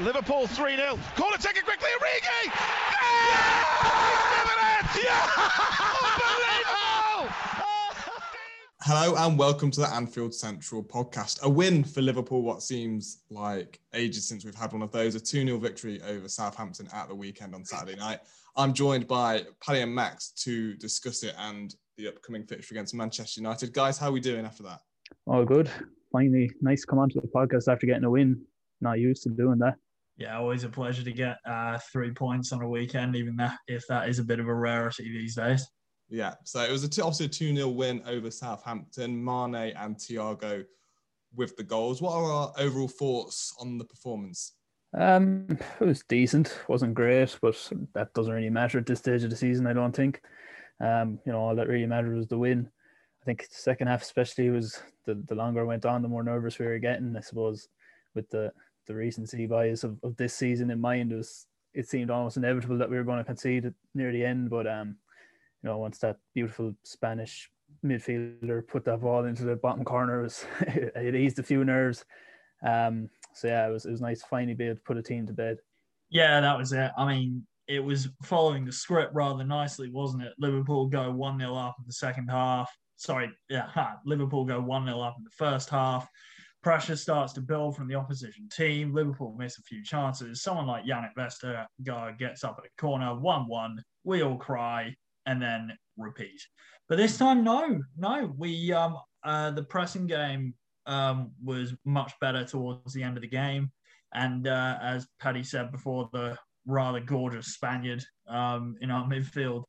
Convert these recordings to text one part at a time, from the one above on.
Liverpool 3 0. Corner taken quickly. Origi! Yeah! Unbelievable! Hello and welcome to the Anfield Central podcast. A win for Liverpool, what seems like ages since we've had one of those. A 2 0 victory over Southampton at the weekend on Saturday night. I'm joined by Paddy and Max to discuss it and the upcoming fixture against Manchester United. Guys, how are we doing after that? All good. Finally, nice to come onto the podcast after getting a win. Not used to doing that. Yeah, always a pleasure to get uh, three points on a weekend, even that if that is a bit of a rarity these days. Yeah, so it was a t- obviously a 2 0 win over Southampton. Mane and Thiago with the goals. What are our overall thoughts on the performance? Um, it was decent. wasn't great, but that doesn't really matter at this stage of the season. I don't think. Um, you know, all that really mattered was the win. I think the second half, especially, was the the longer it went on, the more nervous we were getting. I suppose with the the recency bias of, of this season in mind, it was it seemed almost inevitable that we were going to concede near the end. But um, you know, once that beautiful Spanish midfielder put that ball into the bottom corner, it, was, it eased a few nerves. Um, so yeah, it was it was nice to finally be able to put a team to bed. Yeah, that was it. I mean, it was following the script rather nicely, wasn't it? Liverpool go 1 0 up in the second half. Sorry, yeah, Liverpool go 1 0 up in the first half. Pressure starts to build from the opposition team. Liverpool miss a few chances. Someone like Yannick Vestergaard gets up at a corner, 1 1. We all cry and then repeat. But this time, no, no. We um uh, the pressing game um, was much better towards the end of the game, and uh, as Paddy said before, the rather gorgeous Spaniard um, in our midfield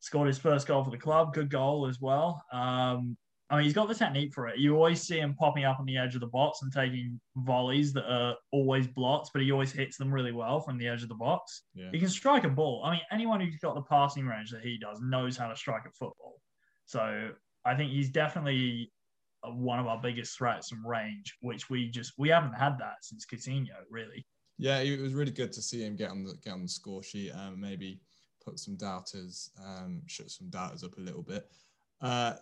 scored his first goal for the club. Good goal as well. Um, I mean, he's got the technique for it. You always see him popping up on the edge of the box and taking volleys that are always blocked, but he always hits them really well from the edge of the box. Yeah. He can strike a ball. I mean, anyone who's got the passing range that he does knows how to strike a football. So I think he's definitely one of our biggest threats in range, which we just we haven't had that since Coutinho, really. Yeah, it was really good to see him get on the get on the score sheet and maybe put some doubters, um, shut some doubters up a little bit. Uh,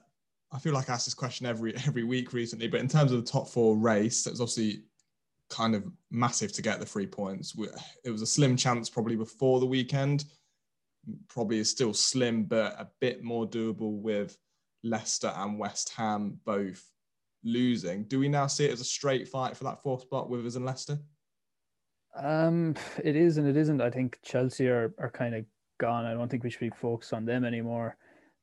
I feel like I ask this question every every week recently, but in terms of the top four race, it was obviously kind of massive to get the three points. It was a slim chance probably before the weekend. Probably is still slim, but a bit more doable with Leicester and West Ham both losing. Do we now see it as a straight fight for that fourth spot with us and Leicester? Um, it is and it isn't. I think Chelsea are, are kind of gone. I don't think we should be focused on them anymore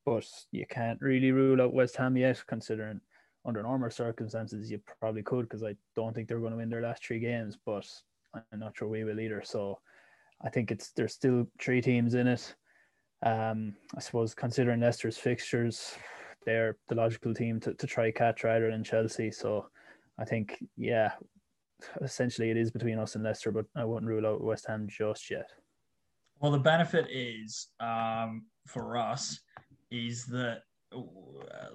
but you can't really rule out West Ham yet, considering under normal circumstances you probably could because I don't think they're going to win their last three games, but I'm not sure we will either. So I think it's there's still three teams in it. Um, I suppose considering Leicester's fixtures, they're the logical team to, to try catch rather than Chelsea. So I think yeah, essentially it is between us and Leicester, but I wouldn't rule out West Ham just yet. Well, the benefit is um, for us is that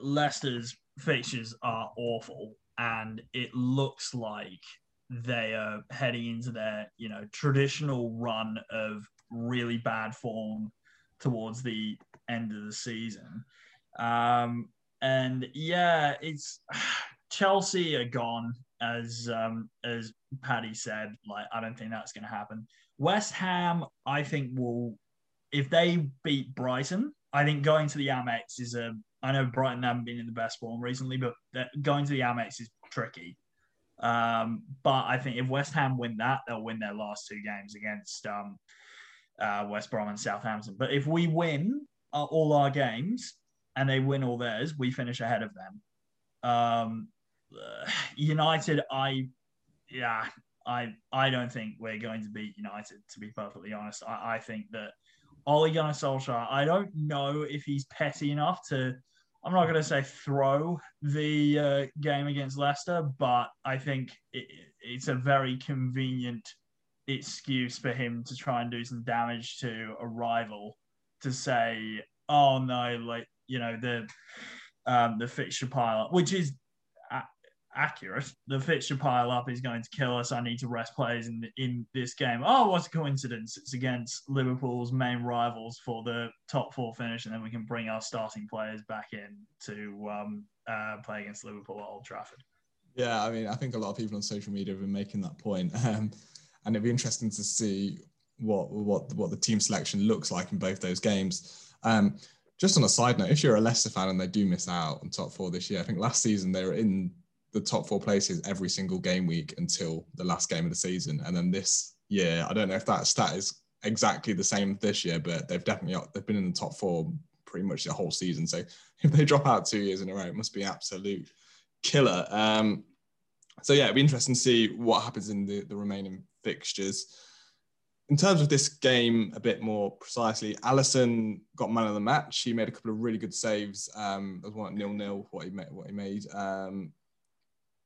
Leicester's fixtures are awful, and it looks like they are heading into their you know traditional run of really bad form towards the end of the season. Um, and yeah, it's Chelsea are gone as um, as Paddy said. Like I don't think that's going to happen. West Ham, I think will if they beat Brighton, I think going to the Amex is a. I know Brighton haven't been in the best form recently, but going to the Amex is tricky. Um, but I think if West Ham win that, they'll win their last two games against um, uh, West Brom and Southampton. But if we win uh, all our games and they win all theirs, we finish ahead of them. Um, uh, United, I yeah, I I don't think we're going to beat United. To be perfectly honest, I, I think that Ole Gunnar Solskjaer, I don't know if he's petty enough to, I'm not going to say throw the uh, game against Leicester, but I think it, it's a very convenient excuse for him to try and do some damage to a rival to say, oh no, like, you know, the, um, the fixture pile, which is accurate. The fixture pile up is going to kill us. I need to rest players in in this game. Oh, what a coincidence! It's against Liverpool's main rivals for the top four finish, and then we can bring our starting players back in to um, uh, play against Liverpool at Old Trafford. Yeah, I mean, I think a lot of people on social media have been making that point. Um, and it'd be interesting to see what what what the team selection looks like in both those games. Um, just on a side note, if you're a Leicester fan and they do miss out on top four this year, I think last season they were in the top four places every single game week until the last game of the season, and then this year, I don't know if that stat is exactly the same this year, but they've definitely they've been in the top four pretty much the whole season. So if they drop out two years in a row, it must be absolute killer. Um, so yeah, it'd be interesting to see what happens in the, the remaining fixtures. In terms of this game, a bit more precisely, Alisson got man of the match. He made a couple of really good saves. Um, there was one nil nil what he made. What he made. Um,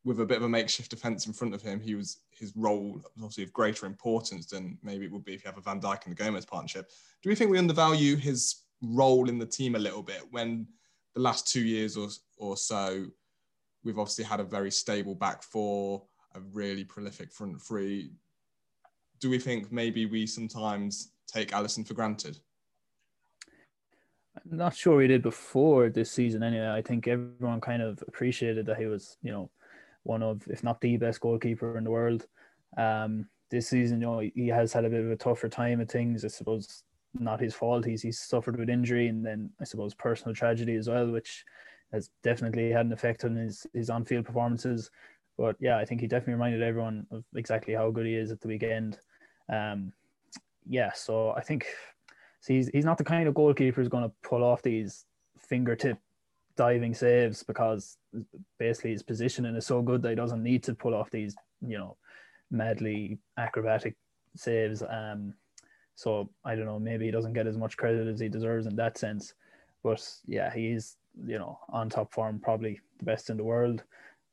with a bit of a makeshift defence in front of him, he was his role was obviously of greater importance than maybe it would be if you have a Van Dijk and the Gomez partnership. Do we think we undervalue his role in the team a little bit when the last two years or, or so we've obviously had a very stable back four, a really prolific front three. Do we think maybe we sometimes take Alisson for granted? I'm not sure we did before this season anyway. I think everyone kind of appreciated that he was, you know, one of, if not the best goalkeeper in the world. Um, this season, you know, he has had a bit of a tougher time of things. I suppose not his fault. He's he's suffered with injury and then I suppose personal tragedy as well, which has definitely had an effect on his his on field performances. But yeah, I think he definitely reminded everyone of exactly how good he is at the weekend. Um, yeah, so I think he's he's not the kind of goalkeeper who's going to pull off these fingertip diving saves because basically his positioning is so good that he doesn't need to pull off these you know madly acrobatic saves. Um, so I don't know, maybe he doesn't get as much credit as he deserves in that sense. But yeah, he's you know on top form, probably the best in the world.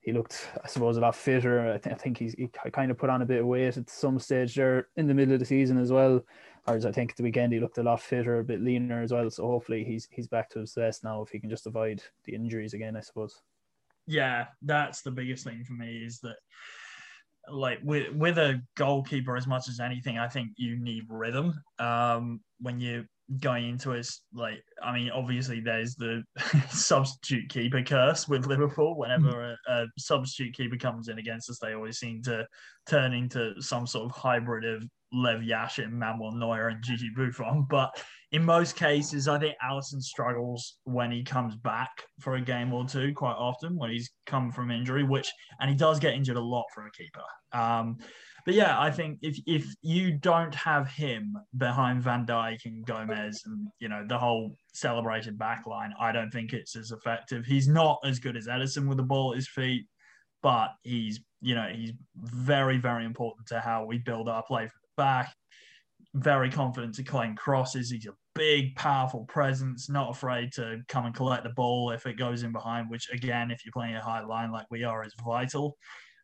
He looked, I suppose, a lot fitter. I, th- I think he's he kind of put on a bit of weight at some stage there in the middle of the season as well. Whereas I think at the weekend he looked a lot fitter, a bit leaner as well. So hopefully he's he's back to his best now if he can just avoid the injuries again. I suppose. Yeah, that's the biggest thing for me is that like with with a goalkeeper as much as anything, I think you need rhythm. Um, when you're going into it, like I mean, obviously there's the substitute keeper curse with Liverpool. Whenever a, a, substitute keeper comes in against us, they always seem to turn into some sort of hybrid of Lev Yashin, and Manuel Neuer, and Gigi Buffon. But in most cases, I think Alisson struggles when he comes back for a game or two quite often when he's come from injury, which and he does get injured a lot for a keeper. Um, but yeah, I think if if you don't have him behind Van Dijk and Gomez and you know the whole celebrated back line, I don't think it's as effective. He's not as good as Ederson with the ball at his feet, but he's you know he's very very important to how we build our play from back. Very confident to claim crosses. He's a big, powerful presence, not afraid to come and collect the ball if it goes in behind, which again, if you're playing a high line like we are, is vital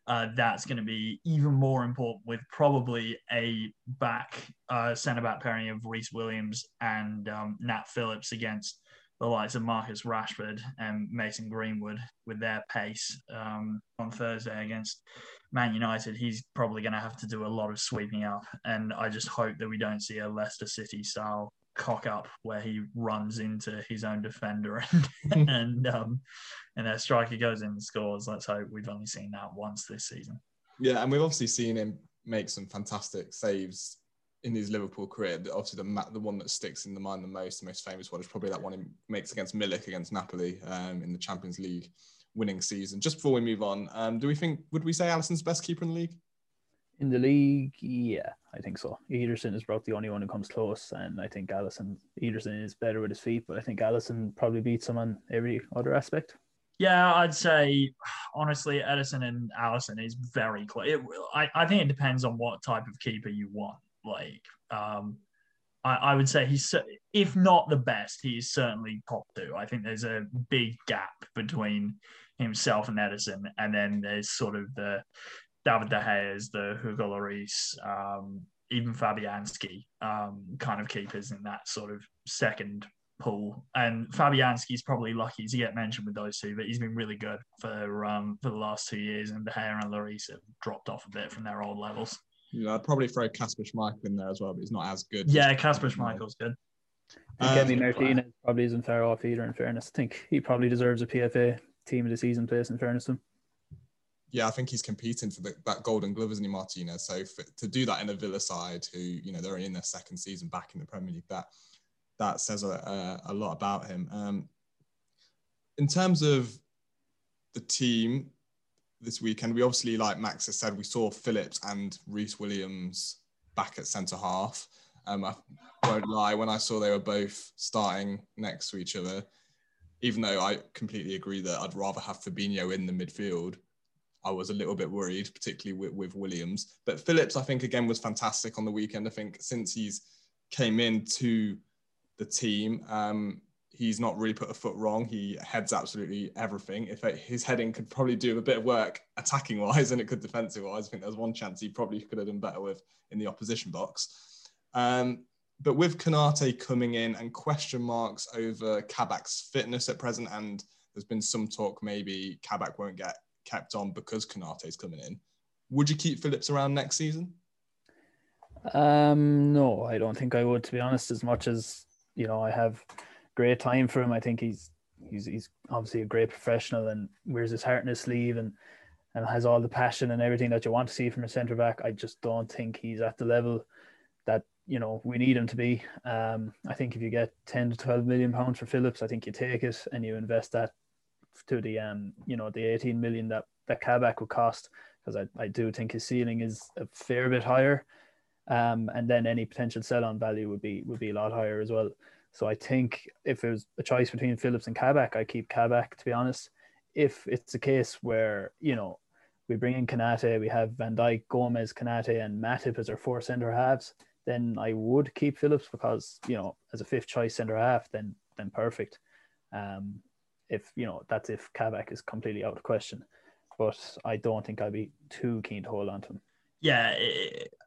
uh, that's going to be even more important with probably a back uh, centre back pairing of Rhys Williams and um, Nat Phillips against the likes of Marcus Rashford and Mason Greenwood with their pace um, on Thursday against Man United. He's probably going to have to do a lot of sweeping up, and I just hope that we don't see a Leicester City style cock up where he runs into his own defender and and um, and their striker goes in and scores. Let's hope we've only seen that once this season. Yeah, and we've obviously seen him make some fantastic saves in his Liverpool career. Obviously, the the one that sticks in the mind the most, the most famous one, is probably that one he makes against Milik against Napoli um, in the Champions League winning season. Just before we move on, um, do we think would we say Alisson's best keeper in the league? In the league, yeah, I think so. Ederson is probably the only one who comes close, and I think Alisson Ederson is better with his feet, but I think Alisson probably beats him on every other aspect. Yeah, I'd say honestly, Ederson and Alisson is very close. It, I, I think it depends on what type of keeper you want. Like, um, I, I would say he's if not the best, he's certainly top two. I think there's a big gap between himself and Ederson. and then there's sort of the David De Gea's, the Hugo Lloris, um, even Fabianski um, kind of keepers in that sort of second pool. And Fabianski's probably lucky to get mentioned with those two, but he's been really good for um, for the last two years. And De Gea and Lloris have dropped off a bit from their old levels. Yeah, I'd probably throw Kasper Schmeichel in there as well, but he's not as good. Yeah, Kasper Schmeichel's good. Um, Martinez probably isn't far off either. In fairness, I think he probably deserves a PFA team of the season place. In fairness to him. yeah, I think he's competing for the, that Golden Glove, isn't he, Martinez? So for, to do that in a Villa side, who you know they're in their second season back in the Premier League, that that says a, a, a lot about him. Um, in terms of the team this weekend, we obviously, like Max has said, we saw Phillips and Rhys Williams back at centre half. Um, I won't lie, when I saw they were both starting next to each other, even though I completely agree that I'd rather have Fabinho in the midfield, I was a little bit worried, particularly with, with Williams. But Phillips, I think, again, was fantastic on the weekend. I think since he's came into the team, um, he's not really put a foot wrong. He heads absolutely everything. If his heading could probably do a bit of work attacking wise and it could defensive wise, I think there's one chance he probably could have done better with in the opposition box. Um, but with Konate coming in and question marks over Kabak's fitness at present, and there's been some talk maybe Kabak won't get kept on because Konate's coming in. Would you keep Phillips around next season? Um, no, I don't think I would. To be honest, as much as you know, I have great time for him. I think he's he's he's obviously a great professional and wears his heart in his sleeve and and has all the passion and everything that you want to see from a centre back. I just don't think he's at the level you know we need him to be. Um, I think if you get ten to twelve million pounds for Phillips, I think you take it and you invest that to the um you know the eighteen million that that Kabak would cost because I, I do think his ceiling is a fair bit higher. Um, and then any potential sell on value would be would be a lot higher as well. So I think if it was a choice between Phillips and Kabak, I keep Kabak to be honest. If it's a case where you know we bring in Konate, we have Van Dijk, Gomez, Konate, and Matip as our four centre halves, then I would keep Phillips because you know as a fifth choice centre half, then then perfect. Um, if you know that's if Kabak is completely out of question, but I don't think I'd be too keen to hold on to him. Yeah,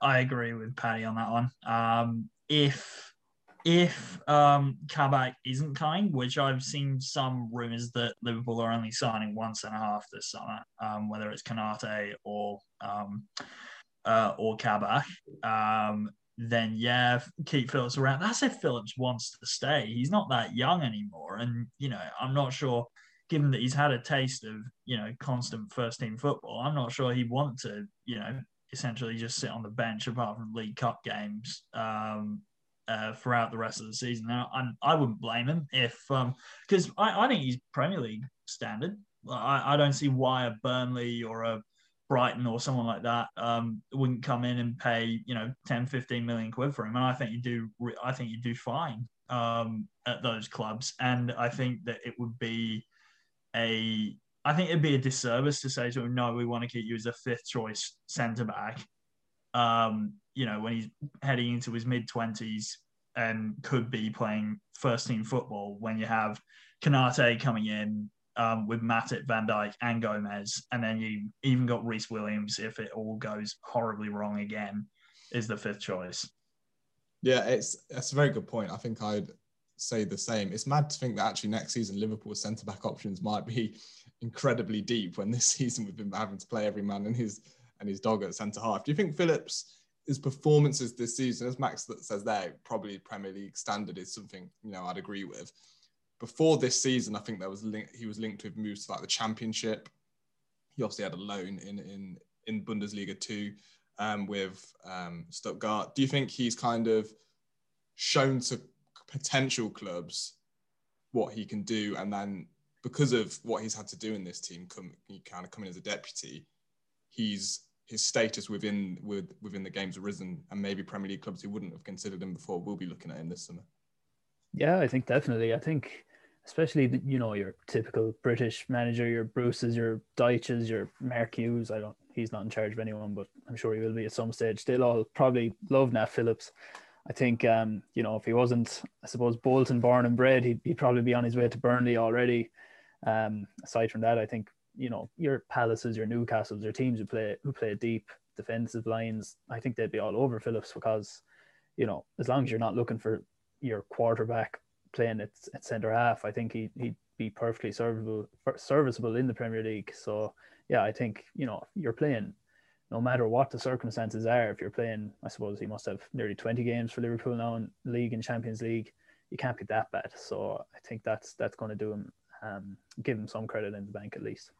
I agree with Paddy on that one. Um, if if um, Kabak isn't coming, which I've seen some rumours that Liverpool are only signing once and a half this summer, um, whether it's Konate or um, uh, or Kabak, um, then yeah, keep Phillips around. That's if Phillips wants to stay. He's not that young anymore, and you know I'm not sure. Given that he's had a taste of you know constant first team football, I'm not sure he'd want to you know essentially just sit on the bench apart from League Cup games um, uh, throughout the rest of the season. Now, I'm, I would not blame him if, because um, I, I think he's Premier League standard. I, I don't see why a Burnley or a Brighton or someone like that um, wouldn't come in and pay, you know, 10, 15 million quid for him. And I think you do, I think you do fine um, at those clubs. And I think that it would be a, I think it'd be a disservice to say to him, no, we want to keep you as a fifth choice centre back um, you know, when he's heading into his mid 20s and could be playing first team football when you have Konate coming in um, with Matip, Van Dijk, and Gomez. And then you even got Rhys Williams if it all goes horribly wrong again, is the fifth choice. Yeah, it's that's a very good point. I think I'd say the same. It's mad to think that actually next season Liverpool's centre back options might be incredibly deep when this season we've been having to play every man in his and his dog at centre half. Do you think Phillips' his performances this season, as Max says there, probably Premier League standard is something you know I'd agree with. Before this season, I think there was link, he was linked with moves to like the Championship. He obviously had a loan in in in Bundesliga too um, with um, Stuttgart. Do you think he's kind of shown to potential clubs what he can do, and then because of what he's had to do in this team, come he kind of come in as a deputy, he's his status within with, within the game's arisen, and maybe Premier League clubs who wouldn't have considered him before will be looking at him this summer. Yeah, I think definitely. I think especially you know your typical British manager, your Bruce's, your Dyches, your Mark Hughes. I don't. He's not in charge of anyone, but I'm sure he will be at some stage. They'll all probably love Nat Phillips. I think um, you know if he wasn't, I suppose Bolton born and bred, he'd, he'd probably be on his way to Burnley already. Um, aside from that, I think you know your Palaces, your Newcastles, your teams who play who play deep defensive lines. I think they'd be all over Phillips because you know as long as you're not looking for your quarterback playing at, at centre half, I think he he'd be perfectly serviceable serviceable in the Premier League. So yeah, I think you know you're playing no matter what the circumstances are. If you're playing, I suppose he must have nearly 20 games for Liverpool now in league and Champions League. You can't be that bad. So I think that's that's going to do him um, give him some credit in the bank at least.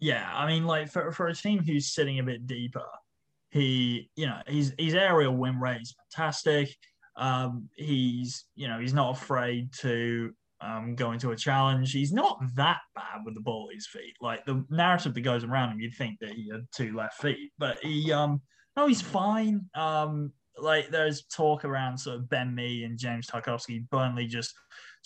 Yeah, I mean, like for, for a team who's sitting a bit deeper, he, you know, his his aerial win rate is fantastic. Um, he's, you know, he's not afraid to um, go into a challenge. He's not that bad with the ball at his feet. Like the narrative that goes around him, you'd think that he had two left feet, but he, um, no, he's fine. Um, like there's talk around sort of Ben Mee and James Tarkowski, Burnley just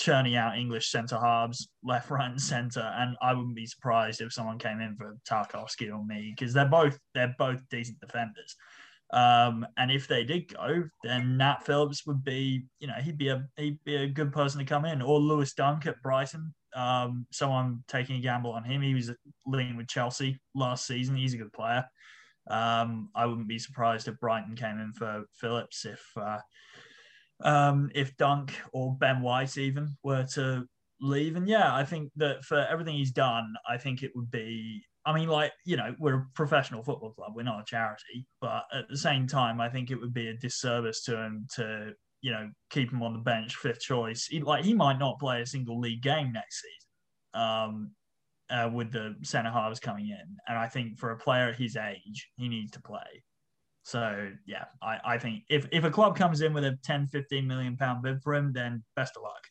churning out English centre halves left, right, and centre. And I wouldn't be surprised if someone came in for Tarkowski or Mee because they're both they're both decent defenders. Um, and if they did go, then Nat Phillips would be, you know, he'd be a he'd be a good person to come in, or Lewis Dunk at Brighton. Um, someone taking a gamble on him. He was linked with Chelsea last season. He's a good player. Um, I wouldn't be surprised if Brighton came in for Phillips if uh, um, if Dunk or Ben White even were to leave. And yeah, I think that for everything he's done, I think it would be. I mean, like you know, we're a professional football club. We're not a charity, but at the same time, I think it would be a disservice to him to you know keep him on the bench, fifth choice. He, like he might not play a single league game next season. Um, uh, with the centre halves coming in. And I think for a player at his age, he needs to play. So yeah, I, I think if, if a club comes in with a 10, 15 million pound bid for him, then best of luck.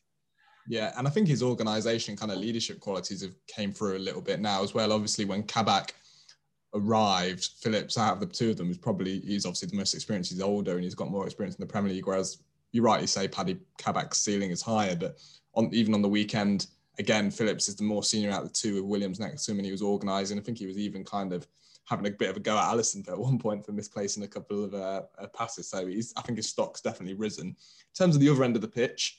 Yeah, and I think his organisation kind of leadership qualities have came through a little bit now as well. Obviously, when Kabak arrived, Phillips out of the two of them is probably he's obviously the most experienced. He's older and he's got more experience in the Premier League. Whereas you rightly say Paddy Kabak's ceiling is higher, but on even on the weekend, again, Phillips is the more senior out of the two with Williams next to him, and he was organising. I think he was even kind of having a bit of a go at Alisson at one point for misplacing a couple of uh, uh, passes. So he's, I think his stock's definitely risen. In terms of the other end of the pitch,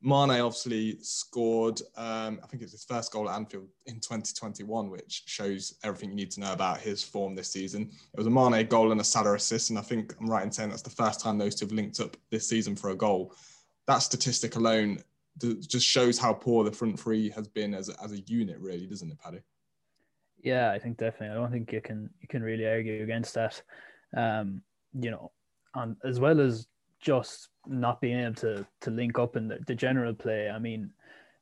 Mane obviously scored, um, I think it's his first goal at Anfield in 2021, which shows everything you need to know about his form this season. It was a Mane goal and a Salah assist, and I think I'm right in saying that's the first time those two have linked up this season for a goal. That statistic alone just shows how poor the front three has been as a, as a unit, really, doesn't it, Paddy? Yeah, I think definitely. I don't think you can you can really argue against that. Um, you know, and as well as just not being able to to link up in the, the general play. I mean,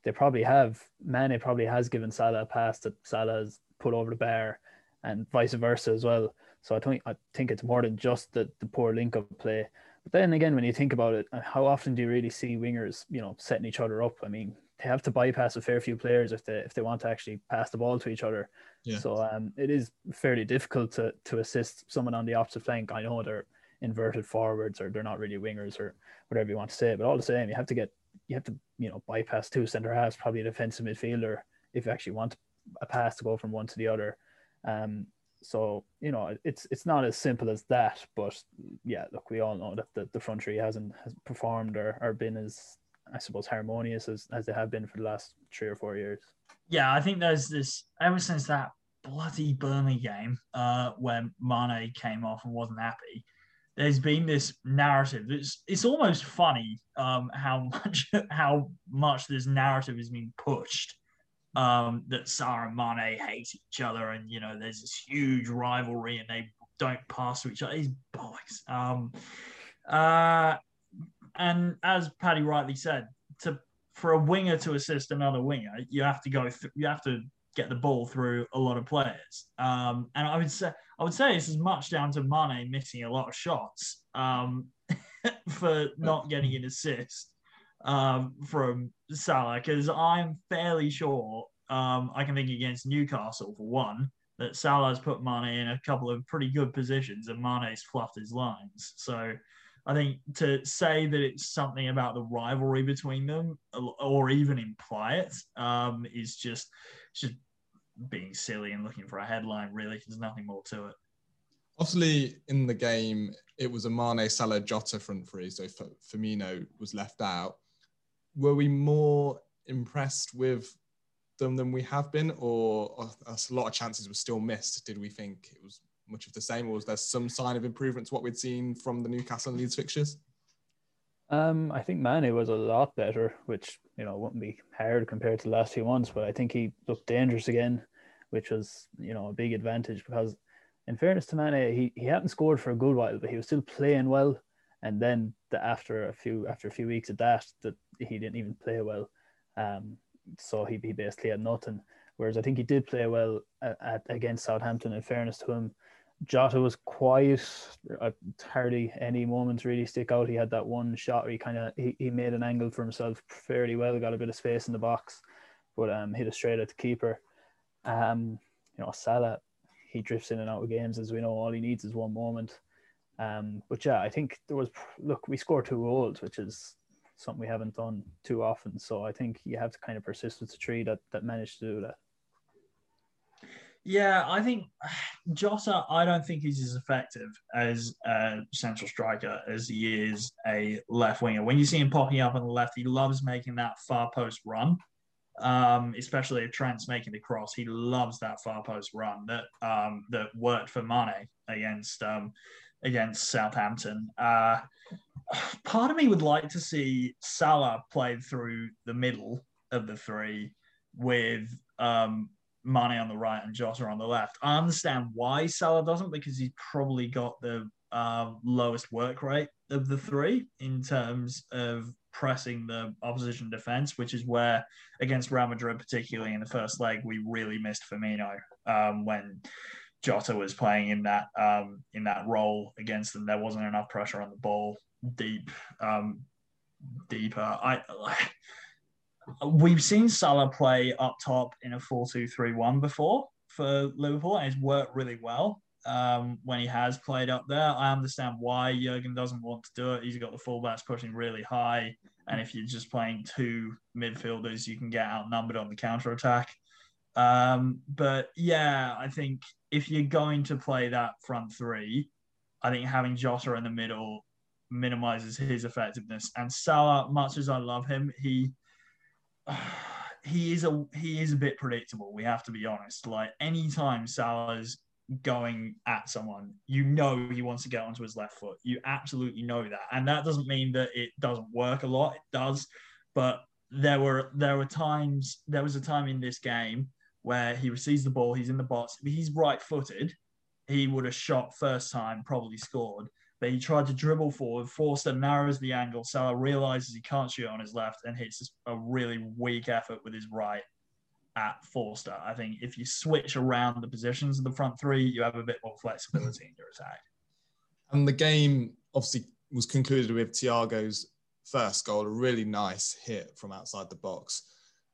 they probably have Mane probably has given Salah a pass that Salah has put over the bar, and vice versa as well. So I think I think it's more than just the, the poor link up play. But then again, when you think about it, uh, how often do you really see wingers, you know, setting each other up? I mean, they have to bypass a fair few players if they if they want to actually pass the ball to each other. Yeah. So um, it is fairly difficult to to assist someone on the opposite flank. I know they're inverted forwards or they're not really wingers or whatever you want to say, but all the same, you have to get you have to you know bypass two centre halves, probably a defensive midfielder if you actually want a pass to go from one to the other. Um, so you know, it's it's not as simple as that. But yeah, look, we all know that the, the front three hasn't has performed or, or been as I suppose harmonious as, as they have been for the last three or four years. Yeah, I think there's this ever since that bloody Burnley game uh, when Mane came off and wasn't happy. There's been this narrative. It's it's almost funny um, how much how much this narrative has been pushed um, that Salah and Mane hate each other, and you know there's this huge rivalry, and they don't pass to each other. These boys. Um, uh, and as Paddy rightly said, to for a winger to assist another winger, you have to go. Th- you have to get the ball through a lot of players. Um, and I would say I would say it's as much down to Mane missing a lot of shots um, for not getting an assist um, from Salah because I'm fairly sure um, I can think against Newcastle for one that Salah's put Mane in a couple of pretty good positions and Mane's fluffed his lines. So I think to say that it's something about the rivalry between them or even imply it um, is just just being silly and looking for a headline. Really, there's nothing more to it. Obviously, in the game, it was a Mane, Salah, Jota front three, so Firmino was left out were we more impressed with them than we have been, or, a lot of chances were still missed? Did we think it was much of the same, or was there some sign of improvement to what we'd seen from the Newcastle and Leeds fixtures? Um, I think Mane was a lot better, which you know wouldn't be hard compared to the last few months. But I think he looked dangerous again, which was you know a big advantage because, in fairness to Mane, he, he hadn't scored for a good while, but he was still playing well and then the, after a few after a few weeks of that, that he didn't even play well. Um, so he, he basically had nothing. Whereas I think he did play well at, at against Southampton. In fairness to him, Jota was quiet. Uh, hardly any moments really stick out. He had that one shot where he kind of he, he made an angle for himself fairly well. Got a bit of space in the box, but um, hit it straight at the keeper. Um, you know, Salah, he drifts in and out of games as we know. All he needs is one moment. Um, but yeah, I think there was look, we scored two goals, which is something we haven't done too often. So I think you have to kind of persist with the tree that that managed to do that. Yeah, I think Jota, I don't think he's as effective as a central striker as he is a left winger. When you see him popping up on the left, he loves making that far post run, um, especially if Trent's making the cross. He loves that far post run that um, that worked for Mane against um, against Southampton. Uh, part of me would like to see Salah played through the middle of the three with um, Mane on the right and Jota on the left. I understand why Salah doesn't because he's probably got the uh, lowest work rate of the three in terms of pressing the opposition defense, which is where against Real Madrid, particularly in the first leg, we really missed Firmino um, when Jota was playing in that um, in that role against them. There wasn't enough pressure on the ball deep, um, deeper. I we've seen Salah play up top in a 4-2-3-1 before for Liverpool, and it's worked really well um, when he has played up there. I understand why Jurgen doesn't want to do it. He's got the fullbacks pushing really high, and if you're just playing two midfielders, you can get outnumbered on the counter attack. Um, but yeah, I think if you're going to play that front three, I think having Jota in the middle minimizes his effectiveness. And Salah, much as I love him, he he is a he is a bit predictable. We have to be honest. Like anytime Salah's going at someone, you know he wants to get onto his left foot. You absolutely know that, and that doesn't mean that it doesn't work a lot. It does, but there were there were times there was a time in this game where he receives the ball, he's in the box, he's right footed, he would have shot first time, probably scored. But he tried to dribble forward, Forster narrows the angle. Salah realizes he can't shoot on his left and hits a really weak effort with his right at Forster. I think if you switch around the positions of the front three, you have a bit more flexibility in your attack. And the game obviously was concluded with Thiago's first goal, a really nice hit from outside the box.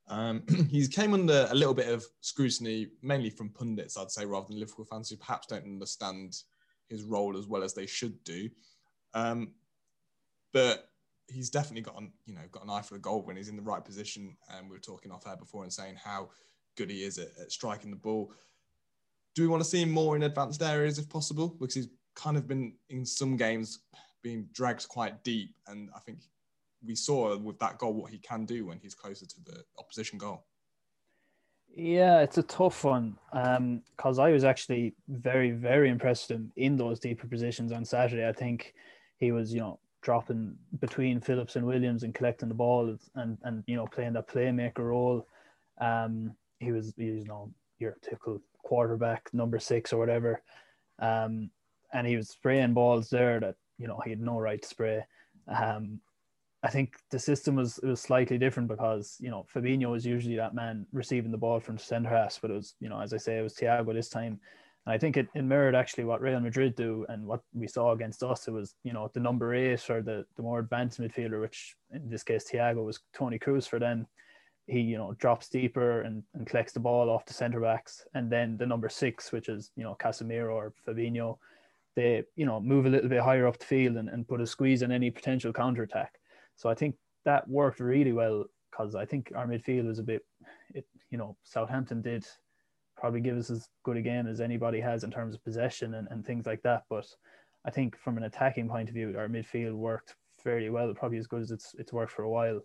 Um, he came under a little bit of scrutiny, mainly from pundits, I'd say, rather than Liverpool fans who perhaps don't understand his role as well as they should do. Um, but he's definitely got an, you know got an eye for the goal when he's in the right position. And we were talking off air before and saying how good he is at, at striking the ball. Do we want to see him more in advanced areas if possible? Because he's kind of been in some games being dragged quite deep, and I think we saw with that goal what he can do when he's closer to the opposition goal. Yeah, it's a tough one because um, I was actually very, very impressed with him in those deeper positions on Saturday. I think he was, you know, dropping between Phillips and Williams and collecting the ball and and you know playing that playmaker role. Um, he was, you know, your typical quarterback, number six or whatever. Um, and he was spraying balls there that you know he had no right to spray. Um, I think the system was was slightly different because you know Fabinho was usually that man receiving the ball from centre half, but it was you know as I say it was Thiago this time, and I think it, it mirrored actually what Real Madrid do and what we saw against us. It was you know the number eight or the the more advanced midfielder, which in this case Thiago was Toni Kroos for them. He you know drops deeper and, and collects the ball off the centre backs, and then the number six, which is you know Casemiro or Fabinho, they you know move a little bit higher up the field and, and put a squeeze on any potential counter attack so I think that worked really well because I think our midfield was a bit, it you know, Southampton did probably give us as good a game as anybody has in terms of possession and, and things like that. But I think from an attacking point of view, our midfield worked fairly well, probably as good as it's it's worked for a while.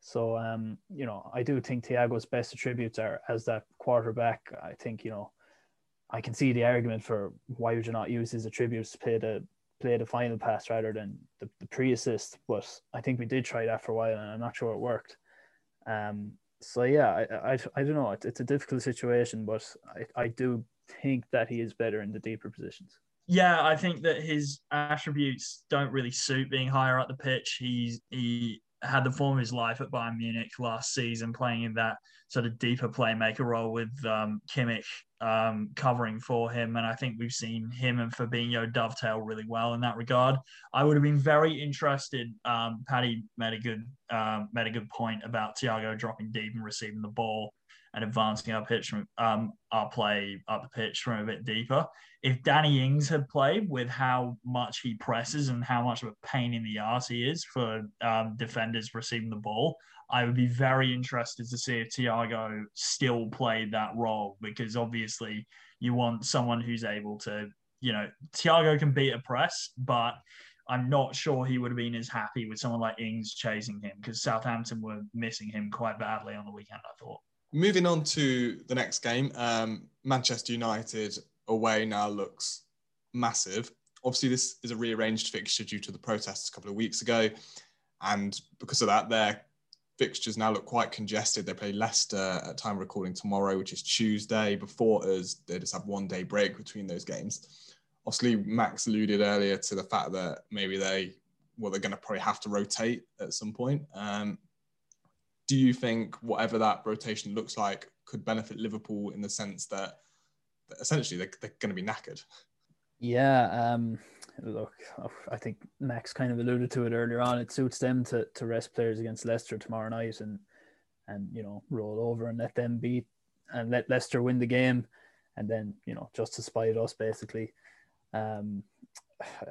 So um, you know, I do think Thiago's best attributes are as that quarterback. I think you know, I can see the argument for why would you not use his attributes to play the play the final pass rather than the, the pre-assist. But I think we did try that for a while, and I'm not sure it worked. Um, so yeah, I, I, I don't know. It's, it's a difficult situation, but I, I do think that he is better in the deeper positions. Yeah, I think that his attributes don't really suit being higher up the pitch. He's he had the form of his life at Bayern Munich last season, playing in that sort of deeper playmaker role with um, Kimmich um, covering for him. And I think we've seen him and Fabinho dovetail really well in that regard. I would have been very interested. Um, Paddy made a good um, made a good point about Thiago dropping deep and receiving the ball and advancing our pitch from um, our play up the pitch from a bit deeper. If Danny Ings had played with how much he presses and how much of a pain in the ass he is for um, defenders receiving the ball, I would be very interested to see if Thiago still played that role because obviously you want someone who's able to, you know, Thiago can beat a press, but I'm not sure he would have been as happy with someone like Ings chasing him because Southampton were missing him quite badly on the weekend, I thought. Moving on to the next game, um, Manchester United away now looks massive. Obviously, this is a rearranged fixture due to the protests a couple of weeks ago. And because of that, their fixtures now look quite congested. They play Leicester at time recording tomorrow, which is Tuesday. Before us, they just have one day break between those games. Obviously, Max alluded earlier to the fact that maybe they, well, they're going to probably have to rotate at some point. Um, do you think whatever that rotation looks like could benefit Liverpool in the sense that, essentially they're, they're going to be knackered? Yeah, um, look, I think Max kind of alluded to it earlier on. It suits them to, to rest players against Leicester tomorrow night and and you know roll over and let them beat and let Leicester win the game, and then you know just to spite us basically. Um,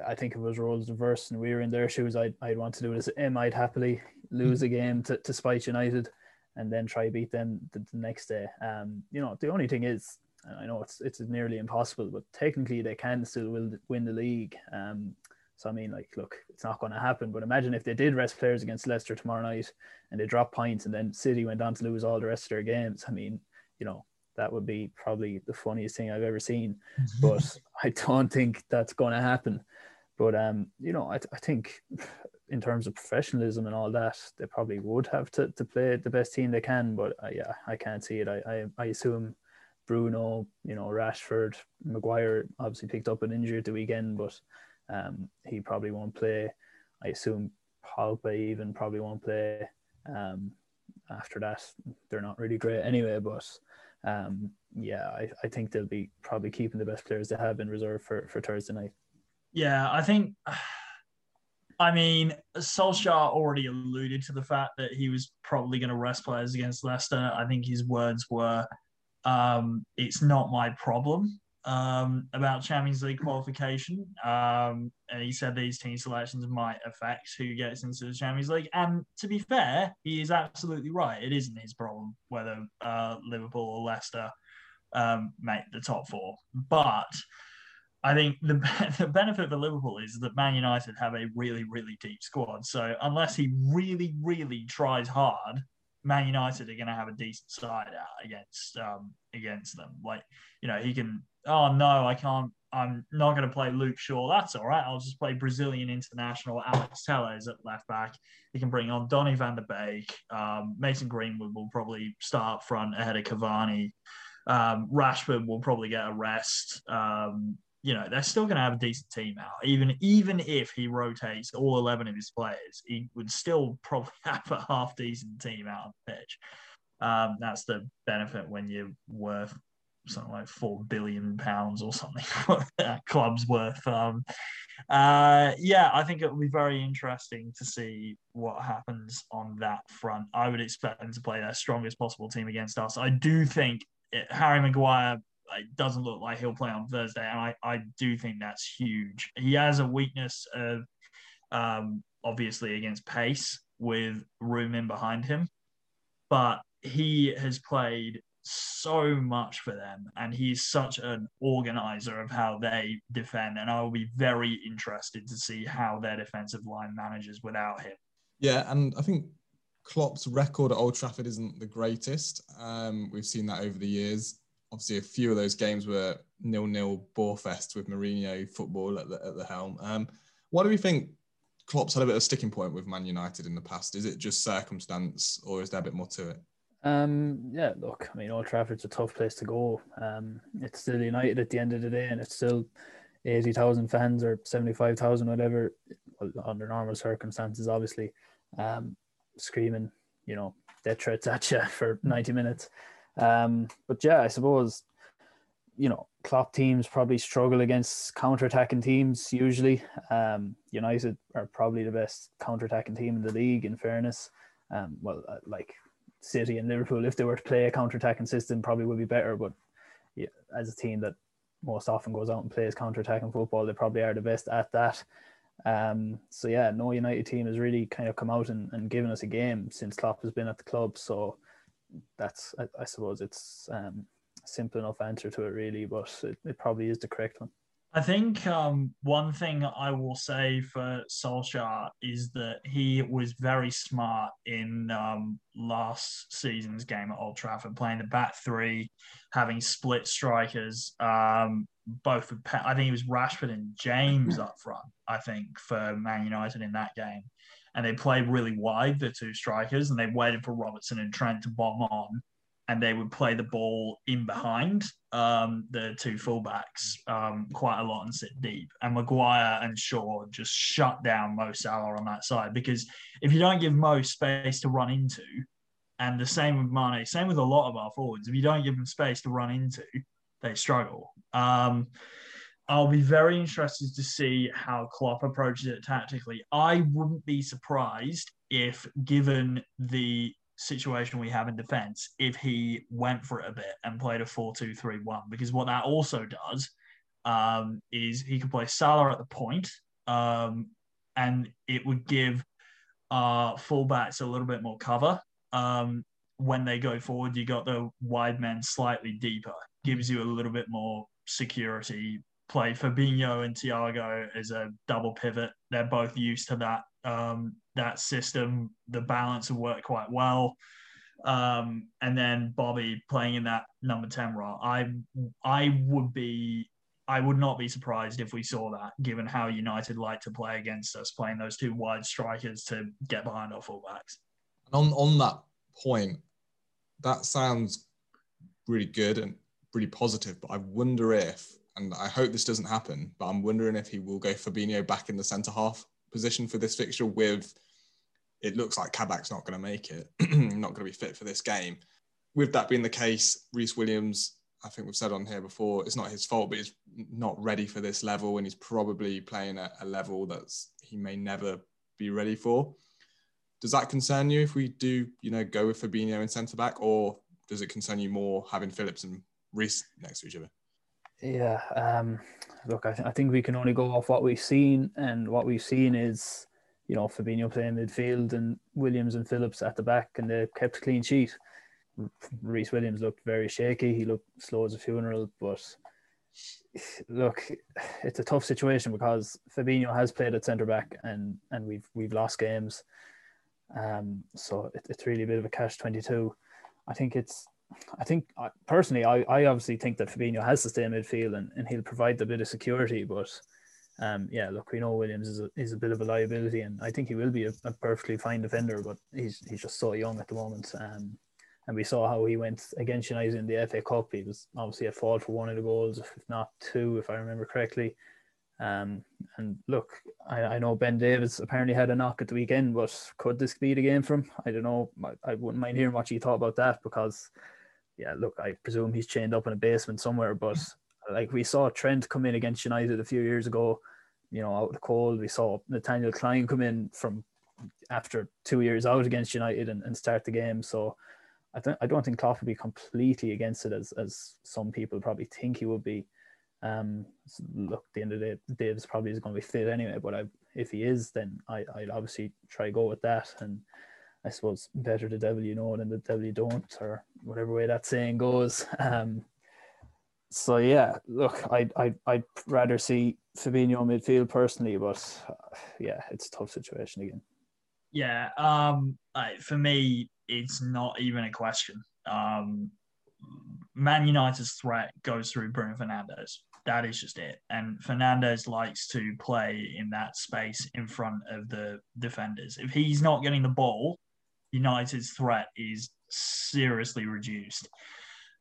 I think if it was roles reversed and we were in their shoes, I'd, I'd want to do this. M, I'd happily lose a game to, to spite United and then try beat them the, the next day. Um, you know, the only thing is, I know it's it's nearly impossible, but technically they can still win, win the league. Um, so I mean, like, look, it's not going to happen. But imagine if they did rest players against Leicester tomorrow night and they drop points, and then City went on to lose all the rest of their games. I mean, you know, that would be probably the funniest thing I've ever seen. but I don't think that's going to happen. But um, you know, I, I think in terms of professionalism and all that, they probably would have to, to play the best team they can. But uh, yeah, I can't see it. I, I, I assume Bruno, you know, Rashford, Maguire obviously picked up an injury at the weekend, but um, he probably won't play. I assume Pogba even probably won't play. Um, after that, they're not really great anyway. But um, yeah, I, I think they'll be probably keeping the best players they have in reserve for, for Thursday night. Yeah, I think. I mean, Solskjaer already alluded to the fact that he was probably going to rest players against Leicester. I think his words were, um, "It's not my problem." Um, about Champions League qualification, um, and he said these team selections might affect who gets into the Champions League. And to be fair, he is absolutely right. It isn't his problem whether uh, Liverpool or Leicester um, make the top four, but I think the, the benefit for Liverpool is that Man United have a really, really deep squad. So unless he really, really tries hard, Man United are going to have a decent side out against um, against them. Like you know, he can. Oh no, I can't. I'm not going to play Luke Shaw. That's all right. I'll just play Brazilian international Alex Telles at left back. He can bring on Donny van der Beek. Um, Mason Greenwood will probably start front ahead of Cavani. Um, Rashford will probably get a rest. Um, you know they're still going to have a decent team out. Even even if he rotates all eleven of his players, he would still probably have a half decent team out on the pitch. Um, that's the benefit when you're worth something like four billion pounds or something. that club's worth. Um, uh, yeah, I think it will be very interesting to see what happens on that front. I would expect them to play their strongest possible team against us. I do think it, Harry Maguire it doesn't look like he'll play on Thursday, and I, I do think that's huge. He has a weakness of um, obviously against pace with room in behind him, but he has played so much for them, and he's such an organizer of how they defend. And I will be very interested to see how their defensive line manages without him. Yeah, and I think Klopp's record at Old Trafford isn't the greatest. Um, we've seen that over the years obviously a few of those games were nil-nil fest with Mourinho football at the, at the helm. Um, do we think Klopp's had a bit of a sticking point with Man United in the past? Is it just circumstance or is there a bit more to it? Um, yeah, look, I mean, Old Trafford's a tough place to go. Um, it's still United at the end of the day, and it's still 80,000 fans or 75,000, whatever, under normal circumstances, obviously. Um, screaming, you know, death threats at you for 90 minutes. Um, but yeah, I suppose, you know, Klopp teams probably struggle against counter-attacking teams usually. Um, United are probably the best counter-attacking team in the league, in fairness. Um, well, uh, like City and Liverpool, if they were to play a counter-attacking system, probably would be better. But yeah, as a team that most often goes out and plays counter-attacking football, they probably are the best at that. Um, so yeah, no United team has really kind of come out and, and given us a game since Klopp has been at the club. So that's I, I suppose it's um, simple enough answer to it really, but it, it probably is the correct one. I think um, one thing I will say for Solskjaer is that he was very smart in um, last season's game at Old Trafford, playing the back three, having split strikers. Um, both, I think it was Rashford and James up front. I think for Man United in that game, and they played really wide, the two strikers, and they waited for Robertson and Trent to bomb on and they would play the ball in behind um, the two fullbacks um, quite a lot and sit deep. And Maguire and Shaw just shut down Mo Salah on that side because if you don't give Mo space to run into, and the same with Mane, same with a lot of our forwards, if you don't give them space to run into, they struggle. Um, I'll be very interested to see how Klopp approaches it tactically. I wouldn't be surprised if, given the situation we have in defense if he went for it a bit and played a 4-2-3-1 because what that also does um, is he could play Salah at the point, um, and it would give uh, fullbacks a little bit more cover. Um, when they go forward, you got the wide men slightly deeper, gives you a little bit more security. Play Fabinho and Thiago as a double pivot. They're both used to that um, that system, the balance will work quite well. Um, and then Bobby playing in that number 10 role. I I would be I would not be surprised if we saw that, given how United like to play against us, playing those two wide strikers to get behind our fullbacks. On on that point, that sounds really good and really positive, but I wonder if, and I hope this doesn't happen, but I'm wondering if he will go Fabinho back in the centre half position for this fixture with it looks like Kabak's not going to make it, not going to be fit for this game. With that being the case, Rhys Williams, I think we've said on here before, it's not his fault, but he's not ready for this level, and he's probably playing at a level that's he may never be ready for. Does that concern you if we do, you know, go with Fabinho in centre back, or does it concern you more having Phillips and Rhys next to each other? Yeah, um, look, I, th- I think we can only go off what we've seen, and what we've seen is you know, Fabinho playing midfield and Williams and Phillips at the back, and they kept clean sheet. Rhys Williams looked very shaky. He looked slow as a funeral, but look, it's a tough situation because Fabinho has played at centre back, and and we've we've lost games. Um, so it, it's really a bit of a catch twenty two. I think it's. I think personally, I, I obviously think that Fabinho has to stay in midfield and, and he'll provide a bit of security, but um, yeah, look, we know Williams is a, is a bit of a liability, and I think he will be a, a perfectly fine defender, but he's he's just so young at the moment. Um, and we saw how he went against United in the FA Cup. He was obviously at fault for one of the goals, if not two, if I remember correctly. Um, and look, I, I know Ben Davies apparently had a knock at the weekend, but could this be the game for him? I don't know. I, I wouldn't mind hearing what you thought about that because, yeah, look, I presume he's chained up in a basement somewhere, but like we saw Trent come in against United a few years ago, you know, out of the cold. We saw Nathaniel Clyne come in from after two years out against United and, and start the game. So I don't I don't think Klopp would be completely against it as as some people probably think he would be. Um, so look, the end of the day, Davies probably is going to be fit anyway. But I, if he is, then I I'd obviously try go with that. And I suppose better the devil you know than the devil you don't, or whatever way that saying goes. Um, so yeah, look, I I I'd rather see Fabinho midfield personally, but uh, yeah, it's a tough situation again. Yeah, um, I, for me, it's not even a question. Um, Man United's threat goes through Bruno Fernandes. That is just it. And Fernandes likes to play in that space in front of the defenders. If he's not getting the ball, United's threat is seriously reduced.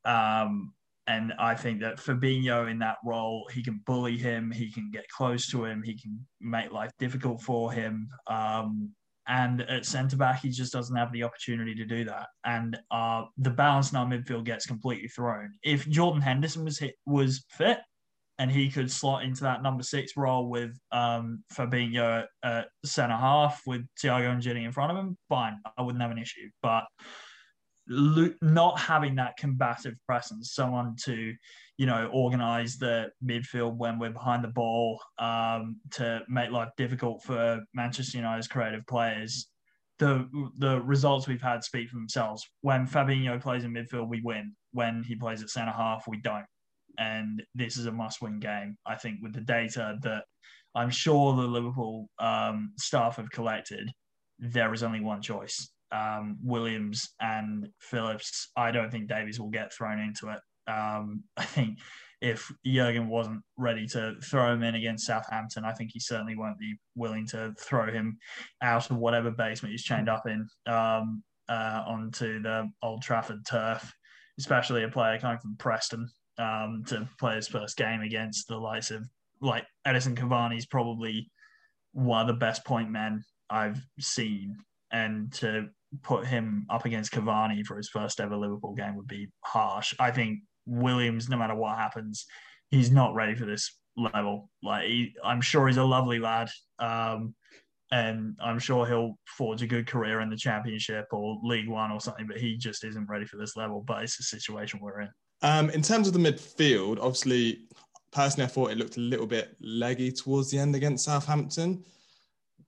Um, and I think that Fabinho in that role, he can bully him, he can get close to him, he can make life difficult for him. Um, and at centre back, he just doesn't have the opportunity to do that. And uh, the balance in our midfield gets completely thrown. If Jordan Henderson was hit, was fit, and he could slot into that number six role with um, Fabinho at centre half with Thiago and Gini in front of him, fine, I wouldn't have an issue. But not having that combative presence, someone to, you know, organize the midfield when we're behind the ball, um, to make life difficult for Manchester United's creative players. The the results we've had speak for themselves. When Fabinho plays in midfield, we win. When he plays at centre half, we don't. And this is a must-win game. I think with the data that I'm sure the Liverpool um, staff have collected, there is only one choice, um, Williams and Phillips. I don't think Davies will get thrown into it. Um, I think if Jurgen wasn't ready to throw him in against Southampton, I think he certainly won't be willing to throw him out of whatever basement he's chained up in um, uh, onto the Old Trafford turf, especially a player coming from Preston um, to play his first game against the likes of like Edinson Cavani is probably one of the best point men I've seen, and to put him up against Cavani for his first ever Liverpool game would be harsh. I think Williams, no matter what happens, he's not ready for this level. Like he, I'm sure he's a lovely lad, um, and I'm sure he'll forge a good career in the Championship or League One or something. But he just isn't ready for this level. But it's the situation we're in. Um, in terms of the midfield, obviously, personally, I thought it looked a little bit leggy towards the end against Southampton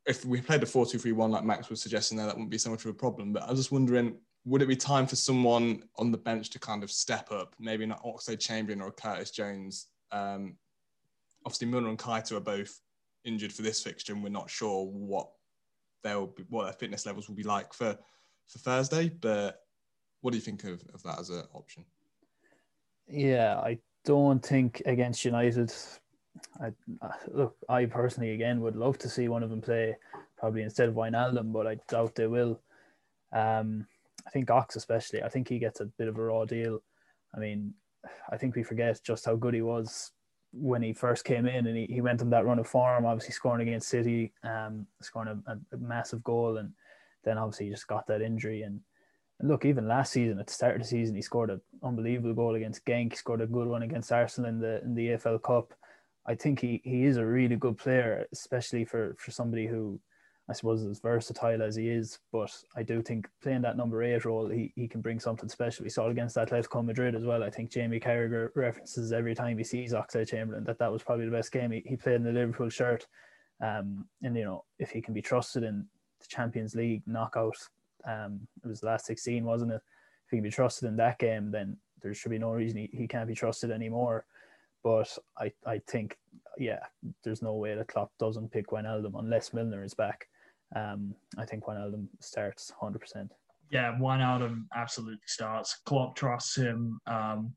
if we played a 4-2-3-1 like Max was suggesting there, that wouldn't be so much of a problem. But I was just wondering, would it be time for someone on the bench to kind of step up? Maybe not Oxlade Chamberlain or Curtis Jones. Um, obviously, Milner and Keita are both injured for this fixture, and we're not sure what they'll be, what their fitness levels will be like for for Thursday. But what do you think of, of that as an option? Yeah, I don't think against United I look, I personally again would love to see one of them play probably instead of Wijnaldum, but I doubt they will. Um, I think Ox especially. I think he gets a bit of a raw deal. I mean, I think we forget just how good he was when he first came in, and he, he went on that run of form. Obviously, scoring against City, um, scoring a, a massive goal, and then obviously he just got that injury. And, and look, even last season at the start of the season, he scored an unbelievable goal against Genk. He scored a good one against Arsenal in the in the EFL Cup. I think he, he is a really good player, especially for, for somebody who I suppose as versatile as he is. But I do think playing that number eight role, he, he can bring something special. We saw it against Atletico Madrid as well. I think Jamie Carragher references every time he sees Oxlade Chamberlain that that was probably the best game he, he played in the Liverpool shirt. Um, and you know if he can be trusted in the Champions League knockout, um, it was the last sixteen, wasn't it? If he can be trusted in that game, then there should be no reason he, he can't be trusted anymore. But I, I think, yeah, there's no way that Klopp doesn't pick Wijnaldum unless Milner is back. Um, I think Wijnaldum starts 100%. Yeah, Wijnaldum absolutely starts. Klopp trusts him. Um,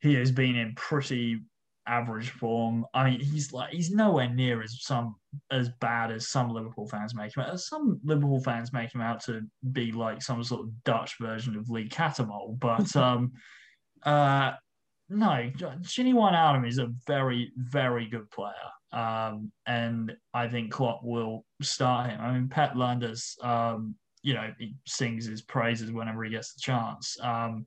he has been in pretty average form. I mean, he's like he's nowhere near as some as bad as some Liverpool fans make him out. Some Liverpool fans make him out to be like some sort of Dutch version of Lee Cattermole. But um, uh, no, Gini Wijnaldum is a very, very good player. Um, and I think Klopp will start him. I mean, Pep Lijnders, um, you know, he sings his praises whenever he gets the chance. Um,